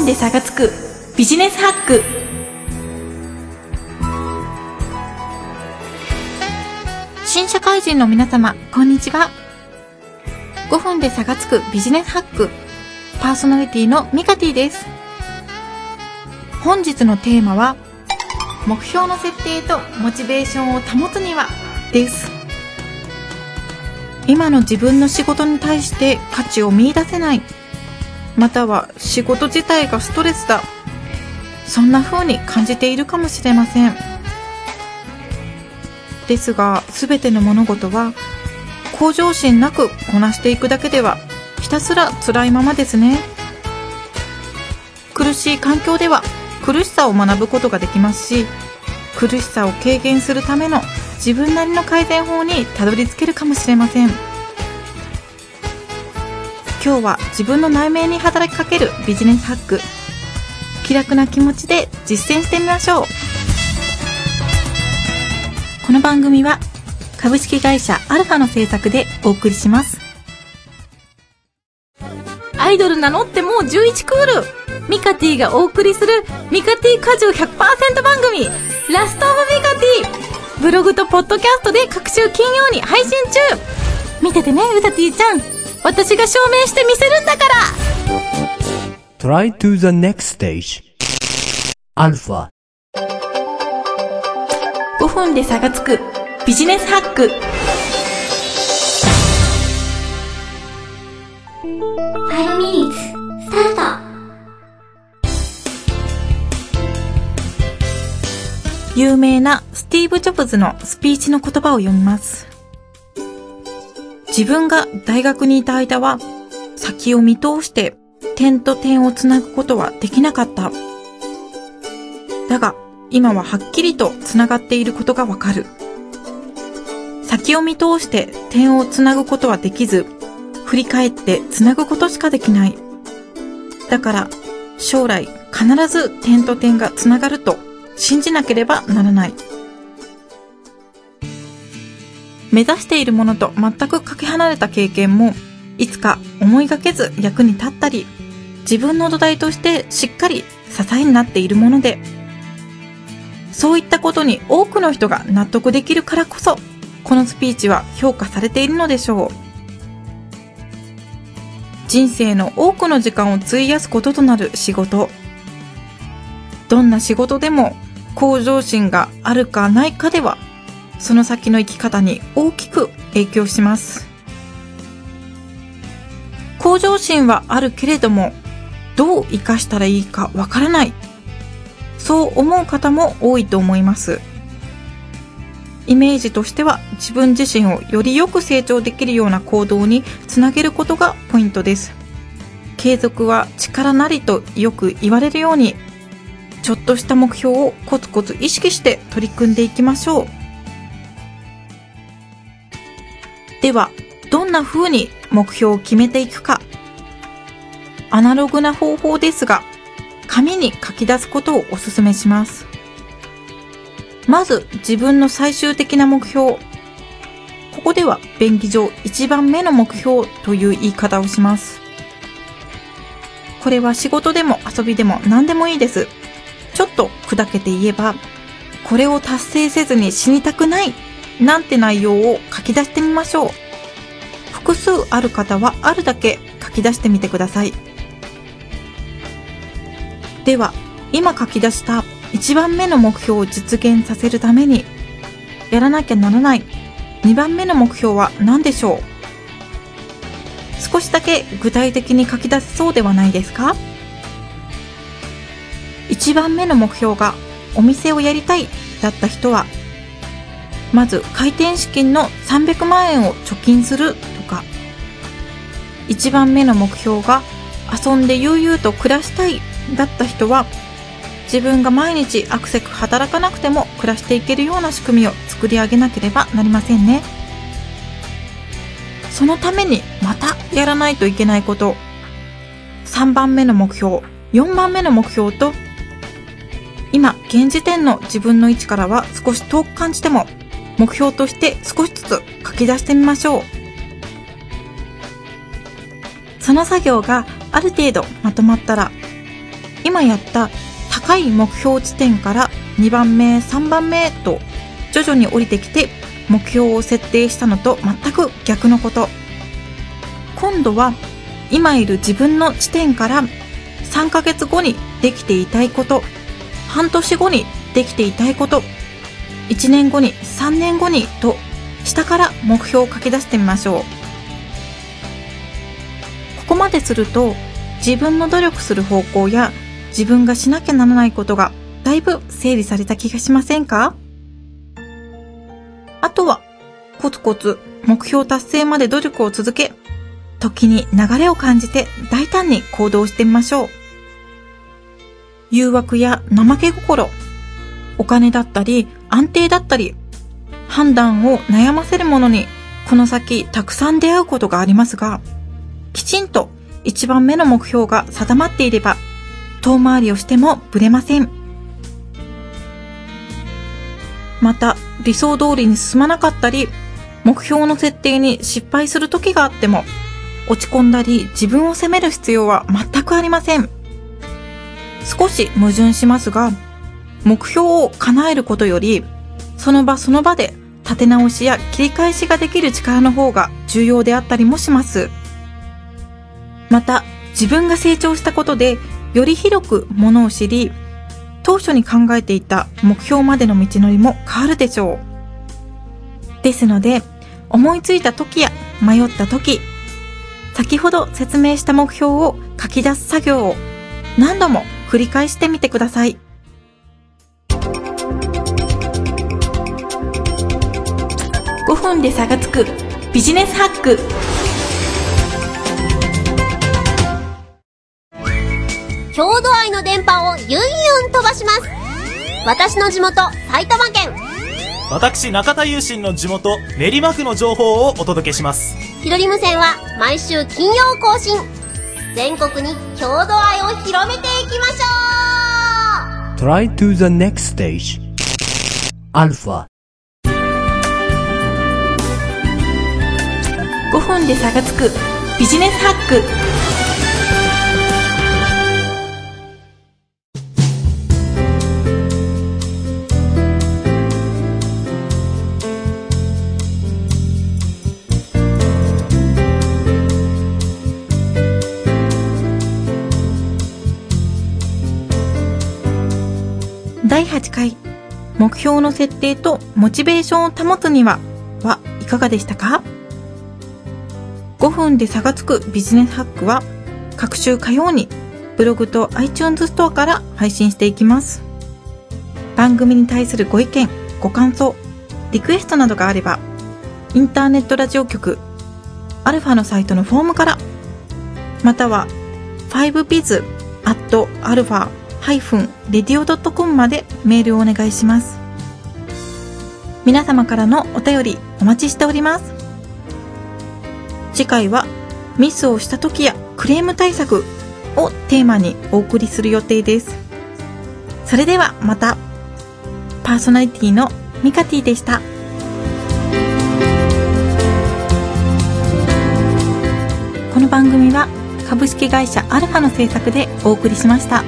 分で差がつく。ビジネスハック。新社会人の皆様こんにちは。5分で差がつく。ビジネスハック。パーソナリティのミカティです。本日のテーマは目標の設定とモチベーションを保つには。です。今の自分の仕事に対して価値を見出せない。または仕事自体がストレスだ。そんな風に感じているかもしれません。ですが全ての物事は向上心なくこなしていくだけではひたすら辛いままですね。苦しい環境では苦しさを学ぶことができますし苦しさを軽減するための自分なりの改善法にたどり着けるかもしれません。今日は自分の内面に働きかけるビジネスハック。気楽な気持ちで実践してみましょう。この番組は株式会社アルファの制作でお送りします。アイドル名乗ってもう11クール。ミカティがお送りするミカティ果汁100%番組。ラストオブミカティ。ブログとポッドキャストで各週金曜に配信中。見ててねウタティちゃん。私が証明してみせるんだから。Try to the next stage. Alpha. 5分で差がつく。ビジネスハック。5 minutes スタート。有名なスティーブ・ジョブズのスピーチの言葉を読みます自分が大学にいた間は先を見通して点と点をつなぐことはできなかった。だが今ははっきりとつながっていることがわかる。先を見通して点をつなぐことはできず振り返ってつなぐことしかできない。だから将来必ず点と点がつながると信じなければならない。目指しているものと全くかけ離れた経験もいつか思いがけず役に立ったり自分の土台としてしっかり支えになっているものでそういったことに多くの人が納得できるからこそこのスピーチは評価されているのでしょう。人生の多くの時間を費やすこととなる仕事。どんな仕事でも向上心があるかないかではその先の生き方に大きく影響します。向上心はあるけれどもどう生かしたらいいかわからない。そう思う方も多いと思います。イメージとしては自分自身をよりよく成長できるような行動につなげることがポイントです。継続は力なりとよく言われるようにちょっとした目標をコツコツ意識して取り組んでいきましょう。ではどんな風に目標を決めていくか。アナログな方法ですが紙に書き出すことをお勧めします。まず自分の最終的な目標。ここでは便宜上1番目の目標という言い方をします。これは仕事でも遊びでも何でもいいです。ちょっと砕けて言えばこれを達成せずに死にたくないなんて内容を書き出してみましょう。複数ある方はあるだけ書き出してみてください。では今書き出した1番目の目標を実現させるためにやらなきゃならない2番目の目標は何でしょう？少しだけ具体的に書き出せそうではないですか？1番目の目標がお店をやりたいだった人はまず開店資金の300万円を貯金するとか。1番目の目標が遊んで悠々と暮らしたいだった人は自分が毎日アクセク働かなくても暮らしていけるような仕組みを作り上げなければなりませんね。そのためにまたやらないといけないこと。3番目の目標4番目の目標と今現時点の自分の位置からは少し遠く感じても目標として少しずつ書き出してみましょうその作業がある程度まとまったら今やった高い目標地点から2番目、3番目と徐々に降りてきて目標を設定したのと全く逆のこと。今度は今いる自分の地点から3ヶ月後にできていたいこと、半年後にできていたいこと、1年後に3年後にと下から目標を書き出してみましょう。ここまですると自分の努力する方向や自分がしなきゃならないことがだいぶ整理された気がしませんか？あとはコツコツ目標達成まで努力を続け、時に流れを感じて大胆に行動してみましょう。誘惑や怠け心、お金だったり安定だったり、判断を悩ませるものにこの先たくさん出会うことがありますが、きちんと一番目の目標が定まっていれば遠回りをしてもブレません。また、理想通りに進まなかったり、目標の設定に失敗する時があっても、落ち込んだり自分を責める必要は全くありません。少し矛盾しますが、目標を叶えることより、その場その場で立て直しや切り返しができる力の方が重要であったりもします。また、自分が成長したことでより広くものを知り、当初に考えていた目標までの道のりも変わるでしょう。ですので、思いついた時や迷った時、先ほど説明した目標を書き出す作業を何度も繰り返してみてください。5分で差がつくビジネスハック。郷土愛の電波をユンユン飛ばします私の地元埼玉県私中田優心の地元練馬区の情報をお届けしますひどり無線は毎週金曜更新全国に郷土愛を広めていきましょう Try to the next stage. Alpha. 5分で差がつくビジネスハック。第8回目標の設定とモチベーションを保つにははいかがでしたか？5分で差がつくビジネスハックは各週火曜にブログと iTunes ストアから配信していきます。番組に対するご意見ご感想リクエストなどがあればインターネットラジオ局アルファのサイトのフォームからまたは 5biz at alpha-radio.com までメールをお願いします。皆様からのお便りお待ちしております。次回はミスをした時やクレーム対策をテーマにお送りする予定です。それではまた。パーソナリティのミカティでした。この番組は株式会社アルファの制作でお送りしました。